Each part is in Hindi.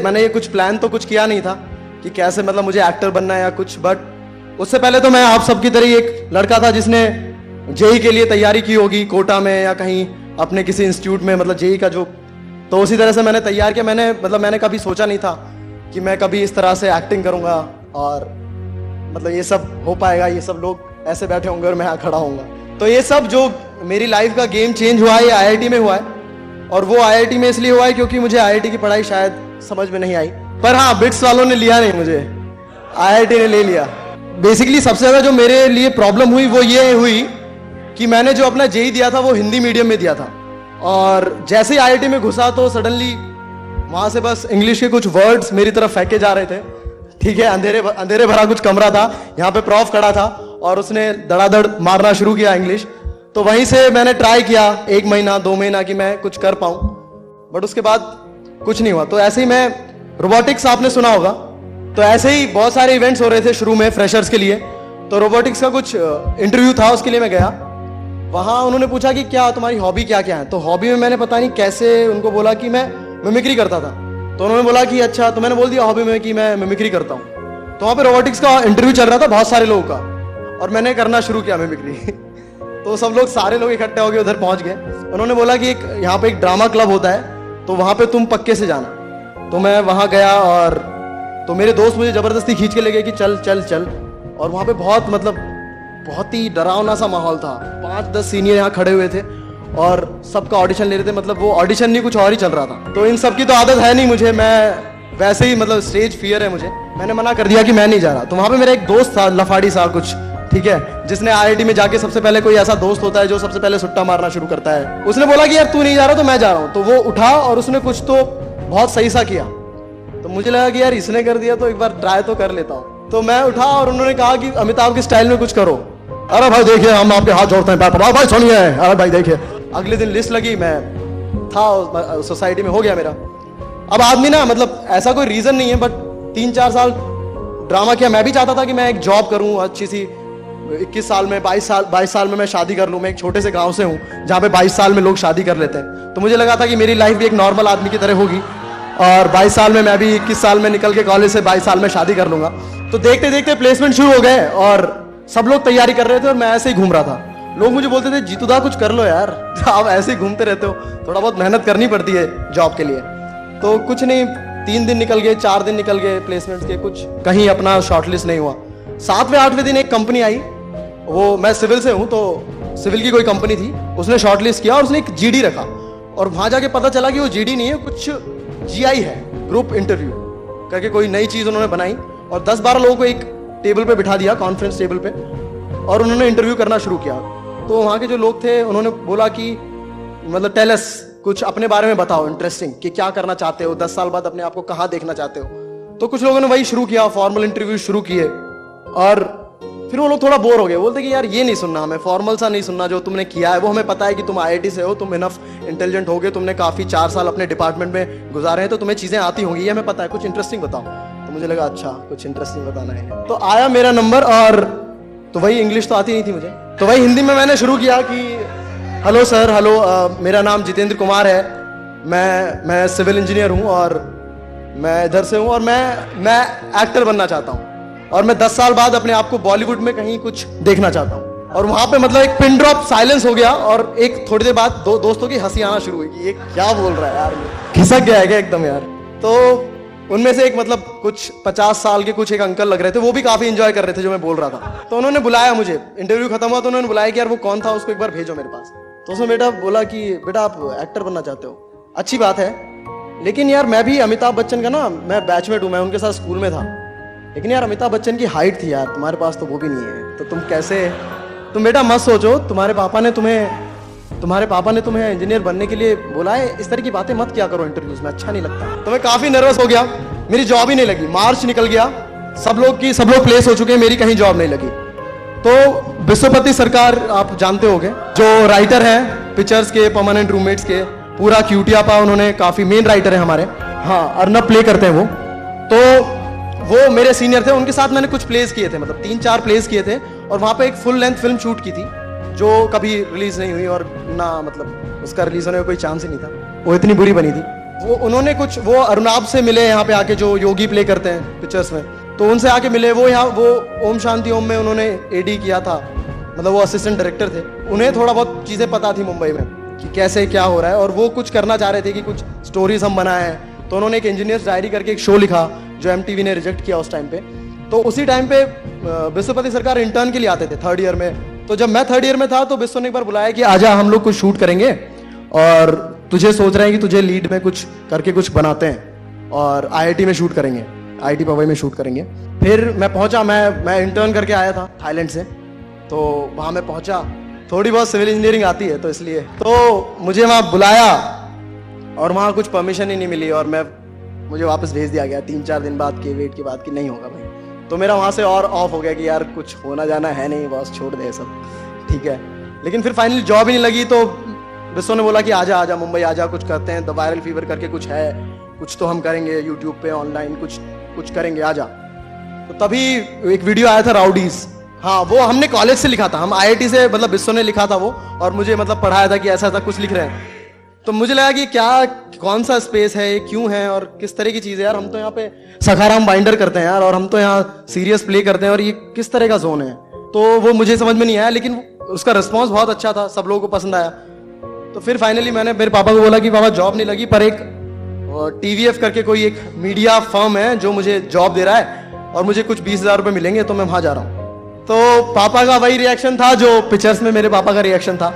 मैंने ये कुछ प्लान तो कुछ किया नहीं था कि कैसे मतलब मुझे एक्टर बनना है या कुछ बट उससे पहले तो मैं आप सबकी तरह एक लड़का था जिसने जेई के लिए तैयारी की होगी कोटा में या कहीं अपने किसी इंस्टीट्यूट में मतलब जेई का जो तो उसी तरह से मैंने तैयार किया। मैंने मतलब मैंने कभी सोचा नहीं था कि मैं कभी इस तरह से एक्टिंग करूँगा और मतलब ये सब हो पाएगा, ये सब लोग ऐसे बैठे होंगे और मैं यहाँ खड़ा होऊँगा। तो ये सब जो मेरी लाइफ का गेम चेंज हुआ है ये आईआईटी में हुआ है। और वो आईआईटी में इसलिए हुआ है क्योंकि मुझे आईआईटी की पढ़ाई शायद समझ में नहीं आई। पर हाँ बिट्स वालों ने लिया नहीं मुझे। आईआईटी ने ले लिया। बेसिकली सबसे ज़्यादा जो मेरे लिए प्रॉब्लम हुई, वो ये हुई कि मैंने जो अपना जेई दिया था, वो हिंदी मीडियम में दिया था। और जैसे ही आईआईटी में घुसा तो सडनली वहाँ से बस इंग्लिश के कुछ वर्ड्स मेरी तरफ़ फेंके जा रहे थे। ठीक है, अंधेरे अंधेरे भरा कुछ कमरा था। यहाँ पे प्रॉफ खड़ा था और उसने धड़ाधड़ मारना शुरू किया इंग्लिश तो वहीं से मैंने ट्राई किया एक महीना, दो महीना कि मैं कुछ कर पाऊँ। बट उसके बाद कुछ नहीं हुआ। तो ऐसे ही मैं रोबोटिक्स आपने सुना होगा। तो ऐसे ही बहुत सारे इवेंट्स हो रहे थे शुरू में फ्रेशर्स के लिए। तो रोबोटिक्स का कुछ इंटरव्यू था, उसके लिए मैं गया। वहाँ उन्होंने पूछा कि क्या तुम्हारी हॉबी क्या क्या है? तो हॉबी में मैंने पता नहीं कैसे उनको बोला कि मैं मिमिक्री करता था। तो उन्होंने बोला कि अच्छा तो मैंने बोल दिया हॉबी में कि मैं मिमिक्री करता हूँ। तो वहाँ पे रोबोटिक्स का इंटरव्यू चल रहा था बहुत सारे लोगों का। और मैंने करना शुरू किया मिमिक्री तो सब लोग, सारे लोग इकट्ठे हो गए, उधर पहुँच गए। उन्होंने बोला कि एक, यहाँ पे एक ड्रामा क्लब होता है। तो वहाँ पे तुम पक्के से जाना। तो मैं वहाँ गया और तो मेरे दोस्त मुझे ज़बरदस्ती खींच के ले गए कि चल चल चल। और वहाँ पे बहुत मतलब बहुत ही डरावना सा माहौल था। पाँच, दस सीनियर यहाँ खड़े हुए थे और सबका ऑडिशन ले रहे थे। मतलब वो ऑडिशन नहीं, कुछ और ही चल रहा था। तो इन सब की तो आदत है नहीं मुझे। मैं वैसे ही मतलब स्टेज फियर है मुझे। मैंने मना कर दिया कि मैं नहीं जा रहा। तो वहाँ पे मेरा एक दोस्त था, लफाड़ी सा कुछ। ठीक है? जिसने आईआईटी में जाके सबसे पहले कोई ऐसा दोस्त होता है जो सबसे पहले सुट्टा मारना शुरू करता है। उसने बोला कि, यार, तू नहीं जा रहा तो मैं जा रहा हूँ। तो वो उठा और उसने कुछ तो बहुत सही सा किया। तो मुझे लगा कि, यार, इसने कर दिया तो एक बार ट्राई तो कर लेता हूँ। तो मैं उठा और उन्होंने कहा कि, अमिताभ के स्टाइल में कुछ करो। अरे भाई, देखिए, हम आपके हाथ जोड़ते हैं, पैर भाई, सुनिए। अरे भाई, देखिए। अगले दिन लिस्ट लगी, मैं था सोसाइटी में हो गया मेरा। अब आदमी ना मतलब ऐसा कोई रीजन नहीं है बट तीन चार साल ड्रामा किया। मैं भी चाहता था कि मैं एक जॉब करूँ, अच्छी सी इक्कीस साल में, बाईस साल बाईस साल में मैं शादी कर लूँ। मैं एक छोटे से गाँव से हूँ, जहाँ पे बाईस साल में लोग शादी कर लेते हैं। तो मुझे लगा था कि मेरी लाइफ भी एक नॉर्मल आदमी की तरह होगी। और बाईस साल में मैं भी इक्कीस साल में निकल के कॉलेज से बाईस साल में शादी कर लूँगा। तो देखते देखते प्लेसमेंट शुरू हो गए और सब लोग तैयारी कर रहे थे और मैं ऐसे ही घूम रहा था। लोग मुझे बोलते थे जीतुदा कुछ कर लो यार। आप ऐसे ही घूमते रहते हो। थोड़ा बहुत मेहनत करनी पड़ती है जॉब के लिए। तो कुछ नहीं, तीन दिन निकल गए, चार दिन निकल गए प्लेसमेंट के, कुछ कहीं अपना शॉर्टलिस्ट नहीं हुआ। सातवें, आठवें दिन एक कंपनी आई। वो, मैं सिविल से हूँ तो सिविल की कोई कंपनी थी, उसने शॉर्टलिस्ट किया और उसने एक जीडी रखा। और वहाँ जाके पता चला कि वो जीडी नहीं है, कुछ जीआई है ग्रुप इंटरव्यू करके कोई नई चीज़ उन्होंने बनाई और 10-12 लोगों को एक टेबल पे बिठा दिया कॉन्फ्रेंस टेबल पे, और उन्होंने इंटरव्यू करना शुरू किया। तो वहाँ के जो लोग थे, उन्होंने बोला कि मतलब टेलस कुछ अपने बारे में बताओ इंटरेस्टिंग कि क्या करना चाहते हो, दस साल बाद अपने आप को कहाँ देखना चाहते हो। तो कुछ लोगों ने वही शुरू किया फॉर्मल इंटरव्यू शुरू किए, और फिर वो लोग थोड़ा बोर हो गए। बोलते कि यार, ये नहीं सुनना हमें फॉर्मल सा नहीं सुनना जो तुमने किया है। वो हमें पता है कि तुम आईआईटी से हो, तुम इनफ इंटेलिजेंट हो गए, तुमने काफ़ी चार साल अपने डिपार्टमेंट में गुजारे हैं तो तुम्हें चीज़ें आती होंगी। ये हमें पता है, कुछ इंटरेस्टिंग बताओ। तो मुझे लगा अच्छा कुछ इंटरेस्टिंग बताना है। तो आया मेरा नंबर और तो वही इंग्लिश तो आती नहीं थी मुझे। तो वही हिंदी में मैंने शुरू किया कि हेलो सर हेलो मेरा नाम जितेंद्र कुमार है। मैं मैं सिविल इंजीनियर हूँ और मैं इधर से हूँ और मैं मैं एक्टर बनना चाहता हूँ। और मैं दस साल बाद अपने आप को बॉलीवुड में कहीं कुछ देखना चाहता हूँ। और वहाँ पे मतलब एक पिन ड्रॉप साइलेंस हो गया और एक थोड़ी देर बाद दो दोस्तों की हँसी आना शुरू हुई कि ये क्या बोल रहा है यार खिसक गया है क्या एकदम यार? तो उनमें से एक मतलब कुछ पचास साल के कुछ एक अंकल लग रहे थे, वो भी काफ़ी इंजॉय कर रहे थे जो मैं बोल रहा था। तो उन्होंने बुलाया मुझे। इंटरव्यू खत्म हुआ तो उन्होंने बुलाया कि यार वो कौन था, उसको एक बार भेजो मेरे पास। तो उसने बेटा बोला कि, बेटा आप एक्टर बनना चाहते हो। अच्छी बात है। लेकिन यार मैं भी अमिताभ बच्चन का ना, मैं बैचमेट हूँ, मैं उनके साथ स्कूल में था। लेकिन यार अमिताभ बच्चन की हाइट थी यार, तुम्हारे पास तो वो भी नहीं है। तो तुम कैसे, तुम बेटा मत सोचो, तुम्हारे पापा ने तुम्हें, तुम्हारे पापा ने तुम्हें इंजीनियर बनने के लिए बोला है, इस तरह की बातें मत क्या करो इंटरव्यूज़ में अच्छा नहीं लगता। तो मैं काफ़ी नर्वस हो गया, मेरी जॉब ही नहीं लगी मार्च निकल गया, सब लोग की, सब लोग प्लेस हो चुके हैं, मेरी कहीं जॉब नहीं लगी। तो विश्वपति सरकार, आप जानते होंगे, जो राइटर है पिक्चर्स के परमानेंट रूममेट्स के, पूरा क्यूटिया पा उन्होंने, काफ़ी मेन राइटर है हमारे। हाँ अर्नब प्ले करते हैं वो। तो वो मेरे सीनियर थे, उनके साथ मैंने कुछ प्लेस किए थे मतलब तीन चार प्लेस किए थे, और वहाँ पे एक फुल लेंथ फ़िल्म शूट की थी, जो कभी रिलीज़ नहीं हुई और ना मतलब उसका रिलीज़ होने का कोई चांस ही नहीं था। वो इतनी बुरी बनी थी। वो, उन्होंने कुछ, वो अरुणाब से मिले यहाँ पे आके, जो योगी प्ले करते हैं पिक्चर्स में तो उनसे आके मिले, वो यहाँ, वो ओम शांति ओम में उन्होंने एडी किया था मतलब वो असिस्टेंट डायरेक्टर थे। उन्हें थोड़ा बहुत चीज़ें पता थी मुंबई में, कि कैसे क्या हो रहा है, और वो कुछ करना चाह रहे थे कि कुछ स्टोरीज हम बनाए तो उन्होंने एक इंजीनियर्स डायरी करके एक शो लिखा जो एम ने रिजेक्ट किया उस टाइम पे। तो उसी टाइम पे विश्वपति सरकार इंटर्न के लिए आते थे थर्ड ईयर में। तो जब मैं थर्ड ईयर में था तो विश्व ने एक बार बुलाया कि आजा, हम लोग कुछ शूट करेंगे और तुझे सोच रहे हैं कि तुझे लीड में कुछ करके कुछ बनाते हैं और आईआईटी में शूट करेंगे। आईआईटी पवई में शूट करेंगे। फिर मैं पहुँचा, मैं मैं इंटर्न करके आया था थाईलैंड से। तो वहाँ मैं पहुँचा। थोड़ी बहुत सिविल इंजीनियरिंग आती है तो इसलिए। तो मुझे वहाँ बुलाया और वहाँ कुछ परमिशन ही नहीं मिली और मैं मुझे वापस भेज दिया गया तीन चार दिन बाद के वेट के बाद कि नहीं होगा भाई। तो मेरा वहाँ से और ऑफ़ हो गया कि यार कुछ होना जाना है नहीं बस छोड़ दे सब। ठीक है। लेकिन फिर फाइनली जॉब ही नहीं लगी तो विश्व ने बोला कि आजा आजा, मुंबई आजा, कुछ करते हैं। द वायरल फीवर करके कुछ है। कुछ तो हम करेंगे यूट्यूब पे ऑनलाइन कुछ कुछ करेंगे, आजा। तो तभी एक वीडियो आया था राउडीज हाँ वो हमने कॉलेज से लिखा था। हम आईआईटी से मतलब विश्व ने लिखा था वो। और मुझे मतलब पढ़ाया था कि ऐसा ऐसा कुछ लिख रहे हैं। तो मुझे लगा कि क्या, कौन सा स्पेस है क्यों है, और किस तरह की चीज़ है? यार, हम तो यहाँ पे सखाराम बाइंडर करते हैं यार, और हम तो यहाँ सीरियस प्ले करते हैं, और ये किस तरह का जोन है? तो वो मुझे समझ में नहीं आया, लेकिन उसका रिस्पॉन्स बहुत अच्छा था, सब लोगों को पसंद आया। तो फिर फाइनली मैंने, मेरे पापा को बोला कि, पापा जॉब नहीं लगी, पर एक टीवीएफ करके कोई एक मीडिया फर्म है, जो मुझे जॉब दे रहा है, और मुझे कुछ बीस हज़ार रुपये मिलेंगे तो मैं वहाँ जा रहा हूँ। तो पापा का वही रिएक्शन था, जो पिक्चर्स में मेरे पापा का रिएक्शन था।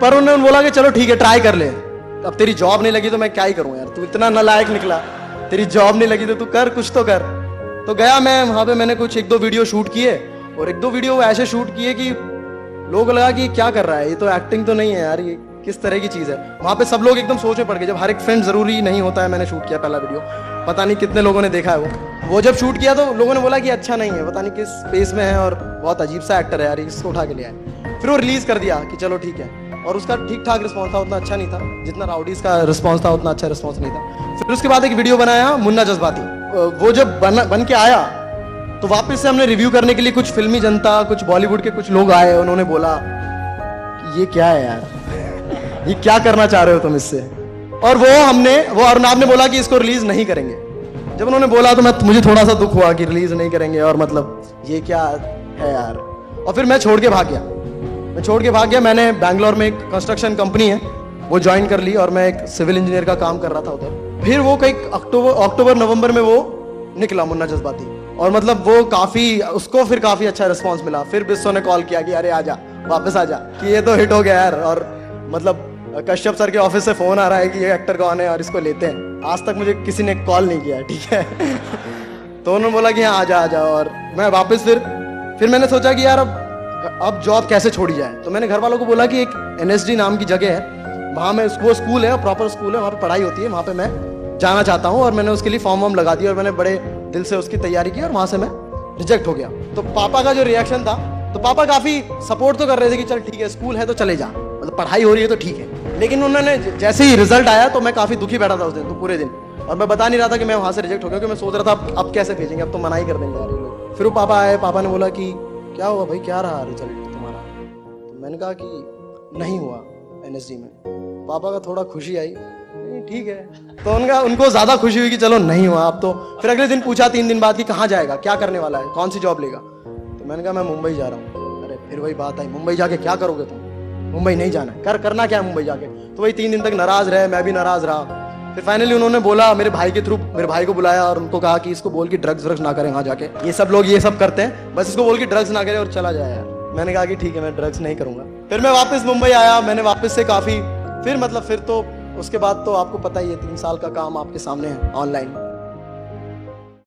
पर उन्होंने बोला कि, चलो, ठीक है ट्राई कर ले। अब तेरी जॉब नहीं लगी तो मैं क्या ही करूँ यार? तू इतना नलायक निकला। तेरी जॉब नहीं लगी तो तू कर, कुछ तो कर। तो गया मैं, वहाँ पे मैंने कुछ एक दो वीडियो शूट किए और एक दो वीडियो ऐसे शूट किए कि लोग लगा कि क्या कर रहा है? ये तो एक्टिंग तो नहीं है यार, ये किस तरह की चीज़ है? वहाँ पे सब लोग एकदम सोच में पड़ गए, जब हर एक फ्रेंड ज़रूरी नहीं होता है मैंने शूट किया पहला वीडियो पता नहीं कितने लोगों ने देखा है वो। वो जब शूट किया तो लोगों ने बोला कि अच्छा नहीं है, पता नहीं किस स्पेस में है और बहुत अजीब सा एक्टर है यार इसको उठा के लिया है फिर वो रिलीज़ कर दिया कि चलो ठीक है। और उसका ठीक ठाक रिस्पॉन्स था, उतना अच्छा नहीं था। जितना राउडीज का रिस्पॉन्स था, उतना अच्छा रिस्पॉन्स नहीं था। फिर उसके बाद एक वीडियो बनाया, मुन्ना जज्बाती। वो जब बन बन के आया तो वापस से हमने रिव्यू करने के लिए कुछ फिल्मी जनता, कुछ बॉलीवुड के कुछ लोग आए, उन्होंने बोला, ये क्या है यार? ये क्या करना चाह रहे हो तुम इससे? और वो हमने, वो अरुणाब ने बोला कि इसको रिलीज़ नहीं करेंगे। जब उन्होंने बोला तो मैं, मुझे थोड़ा सा दुख हुआ कि रिलीज़ नहीं करेंगे और मतलब ये क्या है यार? और फिर मैं छोड़ के भाग गया। मैं छोड़ के भाग गया। मैंने बैंगलोर में एक कंस्ट्रक्शन कंपनी है, वो ज्वाइन कर ली और मैं एक सिविल इंजीनियर का काम कर रहा था उधर। फिर वो कई अक्टूबर अक्टूबर, नवंबर में वो निकला मुन्ना जज्बाती। और मतलब वो काफ़ी, उसको फिर काफ़ी अच्छा रिस्पॉन्स मिला। फिर बिस्सो ने कॉल किया कि, अरे आजा वापस आजा कि ये तो हिट हो गया यार। और मतलब कश्यप सर के ऑफ़िस से फ़ोन आ रहा है कि ये एक्टर कौन है और इसको लेते हैं। आज तक मुझे किसी ने कॉल नहीं किया, ठीक है? तो उन्होंने बोला कि हाँ आ जा। और मैं वापस फिर फिर मैंने सोचा कि, यार, अब अब जॉब कैसे छोड़ी जाए? तो मैंने घर वालों को बोला कि एक एन नाम की जगह है। वहाँ में वो स्कूल है प्रॉपर स्कूल है, वहाँ पर पढ़ाई होती है, वहाँ पे मैं जाना चाहता हूँ और मैंने उसके लिए फॉर्म वॉर्म लगा दिया और मैंने बड़े दिल से उसकी तैयारी की और वहाँ से मैं रिजेक्ट हो गया। तो पापा का जो रिएक्शन था तो पापा काफ़ी सपोर्ट तो कर रहे थे कि चल ठीक है स्कूल है तो चले जा। मतलब पढ़ाई हो रही है तो ठीक है। लेकिन उन्होंने जैसे ही रिज़ल्ट आया तो मैं काफ़ी दुखी बैठा था उस दिन तो पूरे दिन। और मैं बता नहीं रहा था कि मैं वहाँ से रिजेक्ट हो गया, क्योंकि मैं सोच रहा था अब कैसे भेजेंगे, अब तो मना ही कर देंगे फिर वो पापा आए, पापा ने बोला कि क्या हुआ भाई? क्या रहा रिज़ल्ट तुम्हारा? तो मैंने कहा कि नहीं हुआ एन में। पापा का थोड़ा खुशी आई। ठीक है। तो उनका उनको ज़्यादा खुशी हुई कि चलो नहीं हुआ आप तो। फिर अगले दिन पूछा तीन दिन बाद कि कहाँ जाएगा? क्या करने वाला है? कौन सी जॉब लेगा? तो मैंने कहा, मैं मुंबई जा रहा हूँ। अरे, फिर वही बात आई। मुंबई जाके क्या करोगे तुम? मुंबई नहीं जाना कर, करना क्या है मुंबई जाके? तो वही तीन दिन तक नाराज़ रहे, मैं भी नाराज़ रहा। फिर फाइनली उन्होंने बोला, मेरे भाई के थ्रू मेरे भाई को बुलाया और उनको कहा कि इसको बोल कि ड्रग्स व्रग्स ना करें वहाँ जाके। ये सब लोग ये सब करते हैं, बस इसको बोल के ड्रग्स ना करें और चला जाए यार। मैंने कहा कि ठीक है, मैं ड्रग्स नहीं करूँगा। फिर मैं वापस मुंबई आया, मैंने वापस से काफ़ी, फिर मतलब फिर तो उसके बाद तो आपको पता ही है, तीन साल का काम आपके सामने है ऑनलाइन